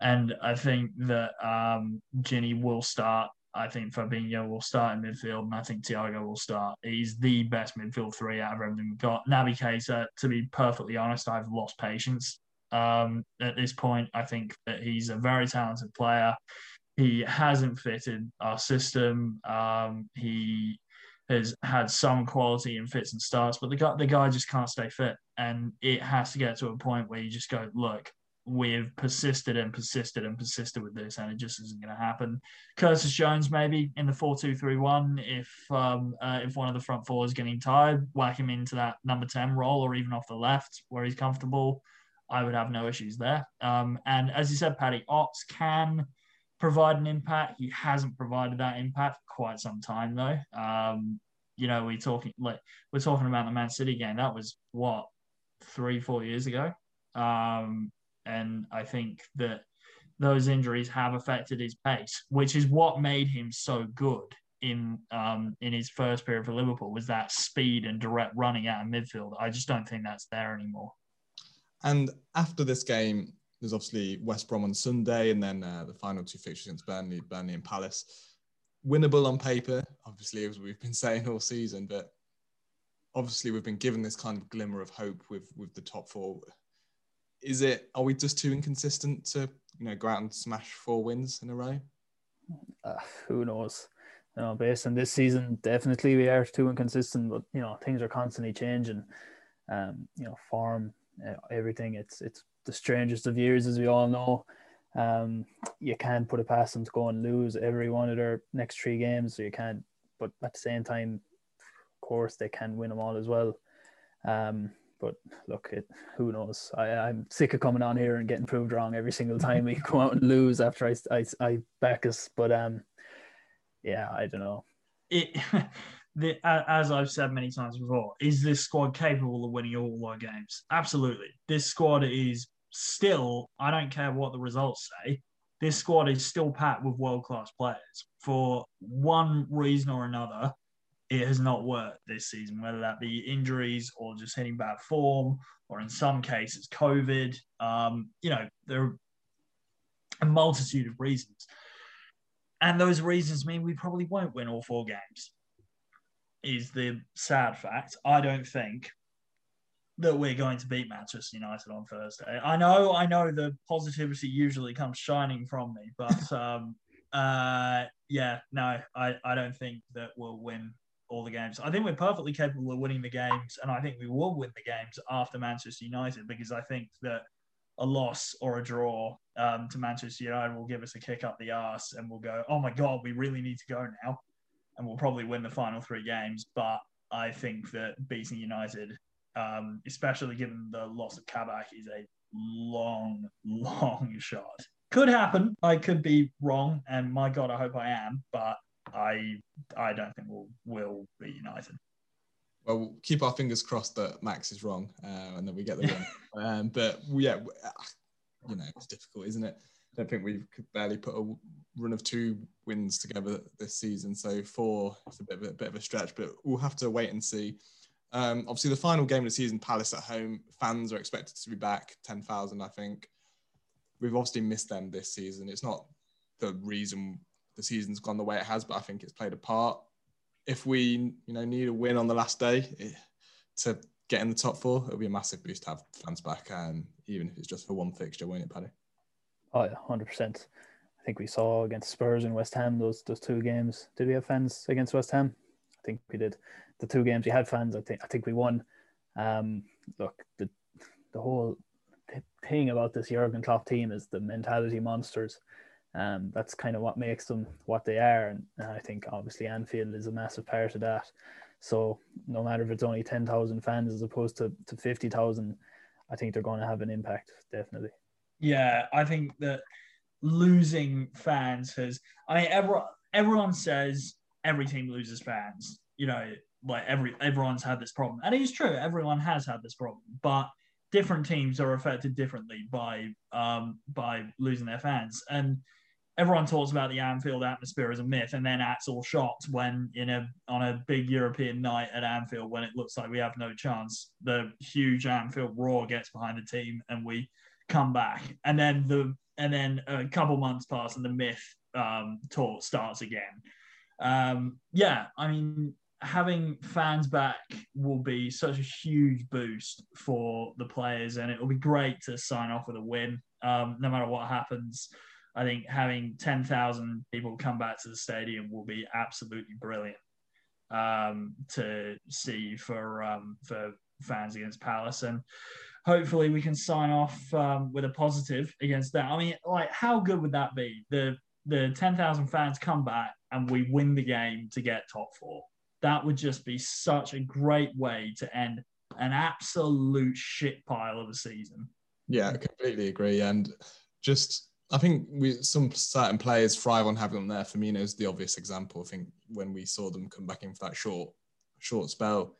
and I think that um, Gini will start. I think Fabinho will start in midfield, and I think Thiago will start. He's the best midfield three out of everything we've got. Naby Keita, to be perfectly honest, I've lost patience um, at this point. I think that he's a very talented player. He hasn't fitted our system. Um, he has had some quality in fits and starts, but the guy the guy just can't stay fit, and it has to get to a point where you just go, look, we've persisted and persisted and persisted with this, and it just isn't going to happen. Curtis Jones maybe in the four two three one if um, uh, if one of the front four is getting tired, whack him into that number ten role, or even off the left where he's comfortable. I would have no issues there. Um, and as you said, Paddy, Ox can provide an impact. He hasn't provided that impact for quite some time though. Um, you know, we're talking like we're talking about the Man City game. That was what three, four years ago. Um, and I think that those injuries have affected his pace, which is what made him so good in um, in his first period for Liverpool was that speed and direct running out of midfield. I just don't think that's there anymore. And after this game, there's obviously West Brom on Sunday, and then uh, the final two fixtures against Burnley, Burnley and Palace. Winnable on paper, obviously, as we've been saying all season, but obviously we've been given this kind of glimmer of hope with with the top four. Is it? Are we just too inconsistent to you know go out and smash four wins in a row? Uh, who knows? You know, based on this season, definitely we are too inconsistent. But you know, things are constantly changing. Um, you know, form, uh, everything. It's it's the strangest of years, as we all know. Um, you can't put it past them to go and lose every one of their next three games, so you can't. But at the same time, of course, they can win them all as well. Um, but look, it who knows? I, I'm sick of coming on here and getting proved wrong every single time we go out and lose after I I, I back us. But um, yeah, I don't know. It. The, as I've said many times before, is this squad capable of winning all our games? Absolutely. This squad is still, I don't care what the results say, this squad is still packed with world class players. For one reason or another, it has not worked this season, whether that be injuries or just hitting bad form, or in some cases, COVID. Um, you know, there are a multitude of reasons. And those reasons mean we probably won't win all four games, is the sad fact. I don't think that we're going to beat Manchester United on Thursday. I know, I know the positivity usually comes shining from me, but um, uh, yeah, no, I, I don't think that we'll win all the games. I think we're perfectly capable of winning the games, and I think we will win the games after Manchester United because I think that a loss or a draw um, to Manchester United will give us a kick up the arse, and we'll go, oh my god, we really need to go now, and we'll probably win the final three games. But I think that beating United, um, especially given the loss of Kabak, is a long, long shot. Could happen. I could be wrong, and my God, I hope I am. But I I don't think we'll will be United. Well, we'll keep our fingers crossed that Max is wrong uh, and that we get the win. um, but yeah, uh, you know, it's difficult, isn't it? I don't think we could barely put a run of two wins together this season. So four is a bit of a, bit of a stretch, but we'll have to wait and see. Um, obviously, the final game of the season, Palace at home, fans are expected to be back, 10,000, I think. We've obviously missed them this season. It's not the reason the season's gone the way it has, but I think it's played a part. If we, you know, need a win on the last day eh, to get in the top four, it'll be a massive boost to have fans back, um, even if it's just for one fixture, won't it, Paddy? Oh yeah, hundred percent. I think we saw against Spurs and West Ham those those two games. Did we have fans against West Ham? I think we did. The two games we had fans. I think I think we won. Um, look, the the whole thing about this Jurgen Klopp team is the mentality monsters. Um, that's kind of what makes them what they are, and, and I think obviously Anfield is a massive part of that. So no matter if it's only ten thousand fans as opposed to, to fifty thousand, I think they're going to have an impact definitely. Yeah, I think that losing fans has. I mean, everyone everyone says every team loses fans. You know, like every everyone's had this problem, and it is true. Everyone has had this problem, but different teams are affected differently by um, by losing their fans. And everyone talks about the Anfield atmosphere as a myth, and then acts all shocked when in a on a big European night at Anfield when it looks like we have no chance. The huge Anfield roar gets behind the team, and we come back. And then the and then a couple months pass, and the myth um, talk starts again. Um, yeah, I mean, having fans back will be such a huge boost for the players, and it will be great to sign off with a win. Um, no matter what happens, I think having ten thousand people come back to the stadium will be absolutely brilliant um, to see for um, for fans against Palace, and hopefully we can sign off um, with a positive against that. I mean, like, how good would that be? The the ten thousand fans come back and we win the game to get top four that would just be such a great way to end an absolute shit pile of a season. Yeah, I completely agree. And just, I think we some certain players thrive on having them there. Firmino's the obvious example. I think when we saw them come back in for that short, short spell,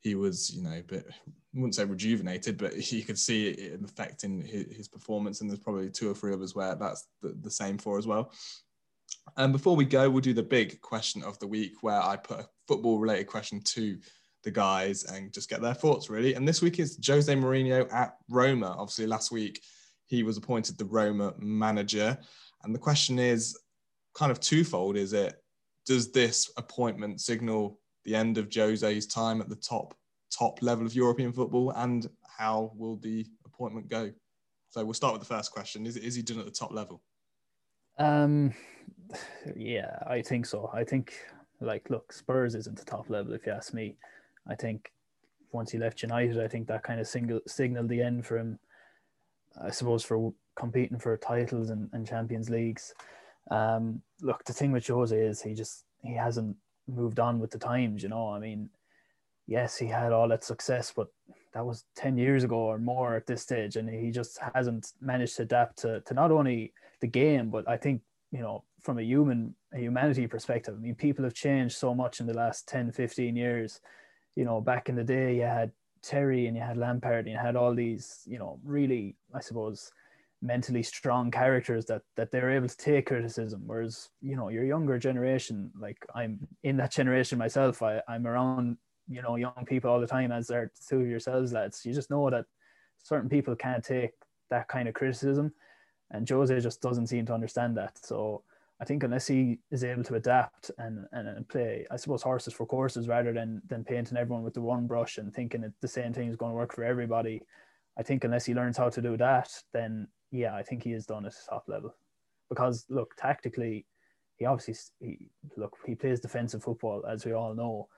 he was, you know, a bit, I wouldn't say rejuvenated, but you could see it affecting his, performance. And there's probably two or three others where that's the, the same for as well. And before we go, we'll do the big question of the week where I put a football related question to the guys and just get their thoughts really. And this week is Jose Mourinho at Roma. Obviously, last week he was appointed the Roma manager. And the question is kind of twofold is it, does this appointment signal the end of Jose's time at the top top level of European football? And how will the appointment go? So we'll start with the first question. Is, is he done at the top level? Um, yeah, I think so. I think, like, look, Spurs isn't the top level, if you ask me. I think once he left United, I think that kind of single signaled the end for him. I suppose for competing for titles and, and Champions Leagues. Um, look, the thing with Jose is he just he hasn't moved on with the times. You know, I mean, yes, he had all that success, but that was ten years ago or more at this stage, and he just hasn't managed to adapt to, to not only the game, but I think you know from a human a humanity perspective. I mean, people have changed so much in the last 10, 15 years you know, back in the day, you had Terry and you had Lampard and you had all these, you know, really, I suppose, mentally strong characters that that they're able to take criticism. Whereas, you know, your younger generation, like I'm in that generation myself, I, I'm around, you know, young people all the time, as they're two of yourselves, lads. You just know that certain people can't take that kind of criticism. And Jose just doesn't seem to understand that. So I think unless he is able to adapt and, and, and play, I suppose horses for courses rather than than painting everyone with the one brush and thinking that the same thing is going to work for everybody. I think unless he learns how to do that, then yeah, I think he is done at the top level. Because look, tactically, he obviously he look he plays defensive football as we all know,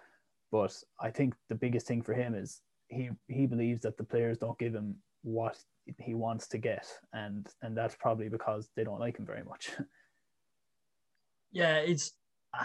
but I think the biggest thing for him is he he believes that the players don't give him what he wants to get, and and that's probably because they don't like him very much. yeah, it's.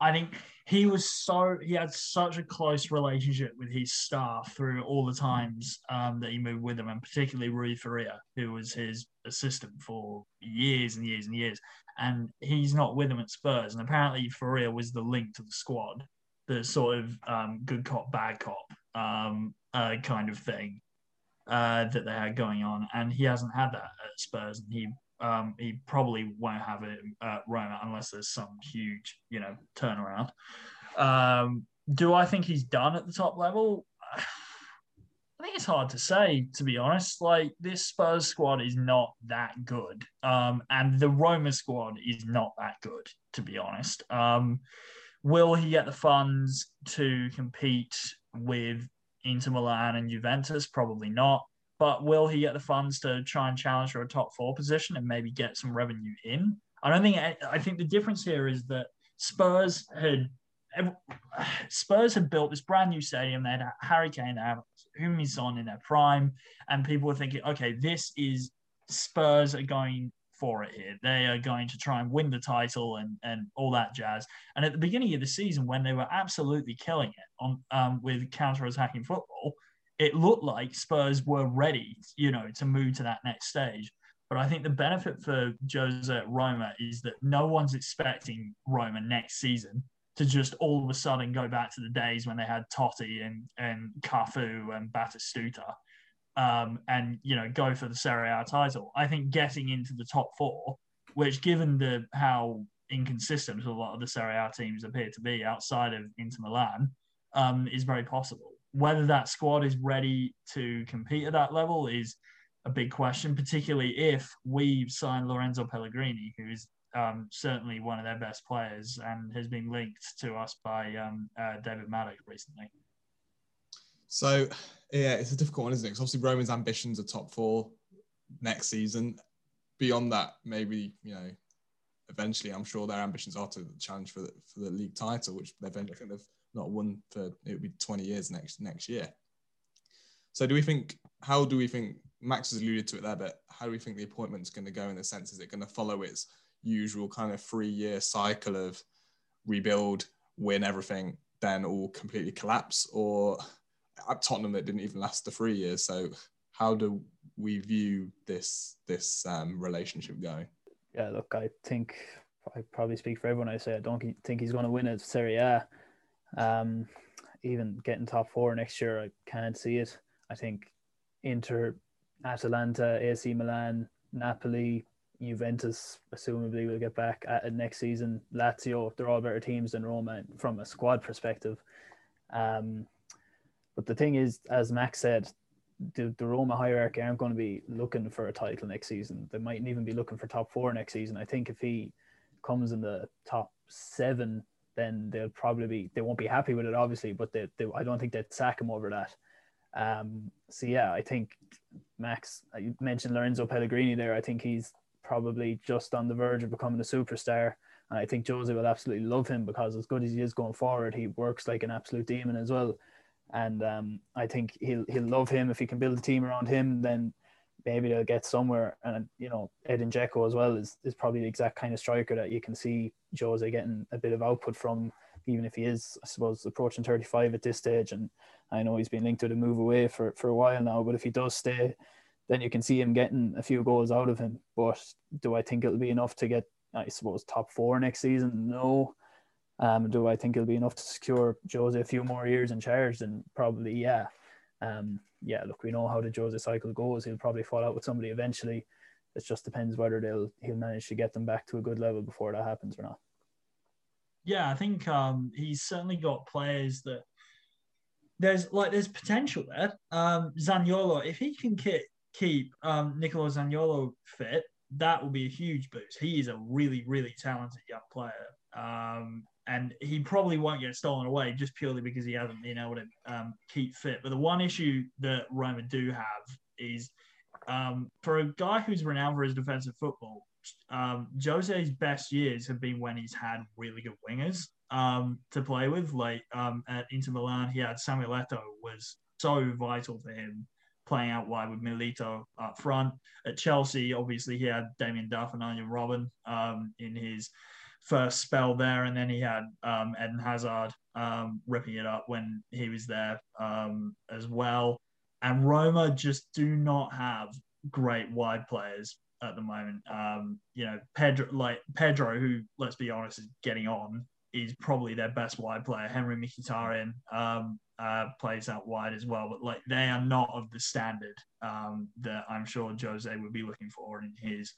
I think he was so he had such a close relationship with his staff through all the times um, that he moved with them, and particularly Rui Faria, who was his assistant for years and years and years. And he's not with them at Spurs, and apparently Faria was the link to the squad, the sort of um, good cop bad cop um, uh, kind of thing uh, that they had going on, and he hasn't had that at Spurs, and he um, he probably won't have it at Roma unless there's some huge, you know, turnaround. Um, do I think he's done at the top level? I think it's hard to say, to be honest. Like this Spurs squad is not that good, um, and the Roma squad is not that good, to be honest. Um, will he get the funds to compete with Inter Milan and Juventus? Probably not. But will he get the funds to try and challenge for a top four position and maybe get some revenue in? I don't think. I think the difference here is that Spurs had Spurs had built this brand new stadium. They had Harry Kane, they had Heung-min in their prime, and people were thinking, okay, this is Spurs are going for it here. They are going to try and win the title and and all that jazz. And at the beginning of the season, when they were absolutely killing it on um, with counter-attacking football, it looked like Spurs were ready, you know, to move to that next stage. But I think the benefit for Jose Roma is that no one's expecting Roma next season to just all of a sudden go back to the days when they had Totti and, and Cafu and Batistuta um, and, you know, go for the Serie A title. I think getting into the top four, which given the how inconsistent a lot of the Serie A teams appear to be outside of Inter Milan, um, is very possible whether that squad is ready to compete at that level is a big question, particularly if we've signed Lorenzo Pellegrini, who is um, certainly one of their best players and has been linked to us by um, uh, David Maddock recently. So, yeah, it's a difficult one, isn't it? Because obviously Roma's ambitions are top four next season. Beyond that, maybe you know, eventually, I'm sure their ambitions are to challenge for the, for the league title, which they've I think they've not won for it would be 20 years next next year. So do we think how do we think Max has alluded to it there, but how do we think the appointment's going to go in the sense is it going to follow its usual kind of three year cycle of rebuild, win everything, then all completely collapse? Or at Tottenham it didn't even last the three years. So how do we view this this um, relationship going? Yeah, look, I think I probably speak for everyone. I say I don't think he's going to win it Serie A. Um, even getting top four next year, I can't see it. I think Inter, Atalanta, AC Milan, Napoli, Juventus, assumably, will get back at it next season. Lazio, they're all better teams than Roma from a squad perspective. Um, but the thing is, as Max said, the, the Roma hierarchy aren't going to be looking for a title next season. They mightn't even be looking for top four next season. I think if he comes in the top seven, then they'll probably be they won't be happy with it, obviously, but they, they I don't think they'd sack him over that. Um, so yeah, I think Max. You mentioned Lorenzo Pellegrini there. I think he's probably just on the verge of becoming a superstar. And I think Jose will absolutely love him because as good as he is going forward, he works like an absolute demon as well. And um, I think he'll he'll love him if he can build a team around him. Then maybe they'll get somewhere. And you know, Edin Dzeko as well is is probably the exact kind of striker that you can see Jose getting a bit of output from, even if he is, I suppose, approaching 35 at this stage. And I know he's been linked to the move away for for a while now. But if he does stay, then you can see him getting a few goals out of him. But do I think it'll be enough to get, I suppose, top four next season? No. Um, do I think it'll be enough to secure Jose a few more years in charge? Then probably, yeah. Um, yeah, look, we know how the Jose cycle goes. He'll probably fall out with somebody eventually. It just depends whether they'll he'll manage to get them back to a good level before that happens or not. Yeah, I think um, he's certainly got players that there's like there's potential there. Um, Zaniolo, if he can keep keep um, Nicolo Zaniolo fit, that will be a huge boost. He is a really really talented young player. Um, and he probably won't get stolen away just purely because he hasn't been able to um, keep fit. But the one issue that Roma do have is um, for a guy who's renowned for his defensive football, um, Jose's best years have been when he's had really good wingers um, to play with. Like um, at Inter Milan, he had Samuel Eto'o was so vital for him playing out wide with Milito up front. At Chelsea, obviously, he had Damien Duff and Arjen Robben um, in his first spell there, and then he had um, Eden Hazard um, ripping it up when he was there um, as well. And Roma just do not have great wide players at the moment. Um, you know, Pedro, like Pedro, who let's be honest is getting on, is probably their best wide player. Henrikh Mkhitaryan um, uh, plays out wide as well, but like they are not of the standard um, that I'm sure Jose would be looking for in his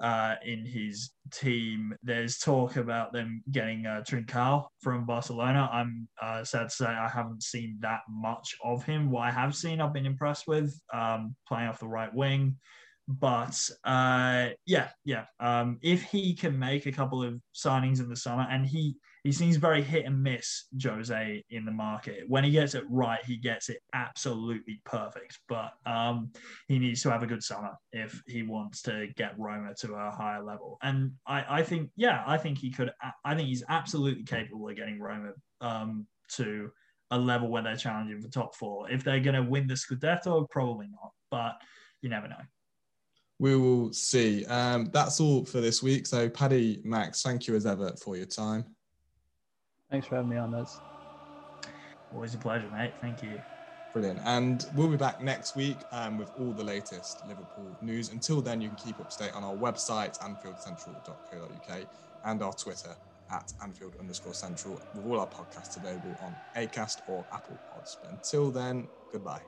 uh, in his team. There's talk about them getting uh, Trincao from Barcelona. I'm uh, sad to say I haven't seen that much of him. What I have seen, I've been impressed with um, playing off the right wing. But uh, yeah, yeah. Um, if he can make a couple of signings in the summer, and he he seems very hit and miss Jose in the market. When he gets it right, he gets it absolutely perfect. But um, he needs to have a good summer if he wants to get Roma to a higher level. And I, I think, yeah, I think he could. I think he's absolutely capable of getting Roma um, to a level where they're challenging for top four. If they're going to win the Scudetto, probably not. But you never know we will see. Um, that's all for this week. So, Paddy, Max, thank you as ever for your time. Thanks for having me on, this. Always a pleasure, mate. Thank you. Brilliant. And we'll be back next week um, with all the latest Liverpool news. Until then, you can keep up to date on our website, anfieldcentral.co.uk, and our Twitter at Anfield underscore central, with all our podcasts available on ACAST or Apple Pods. But until then, goodbye.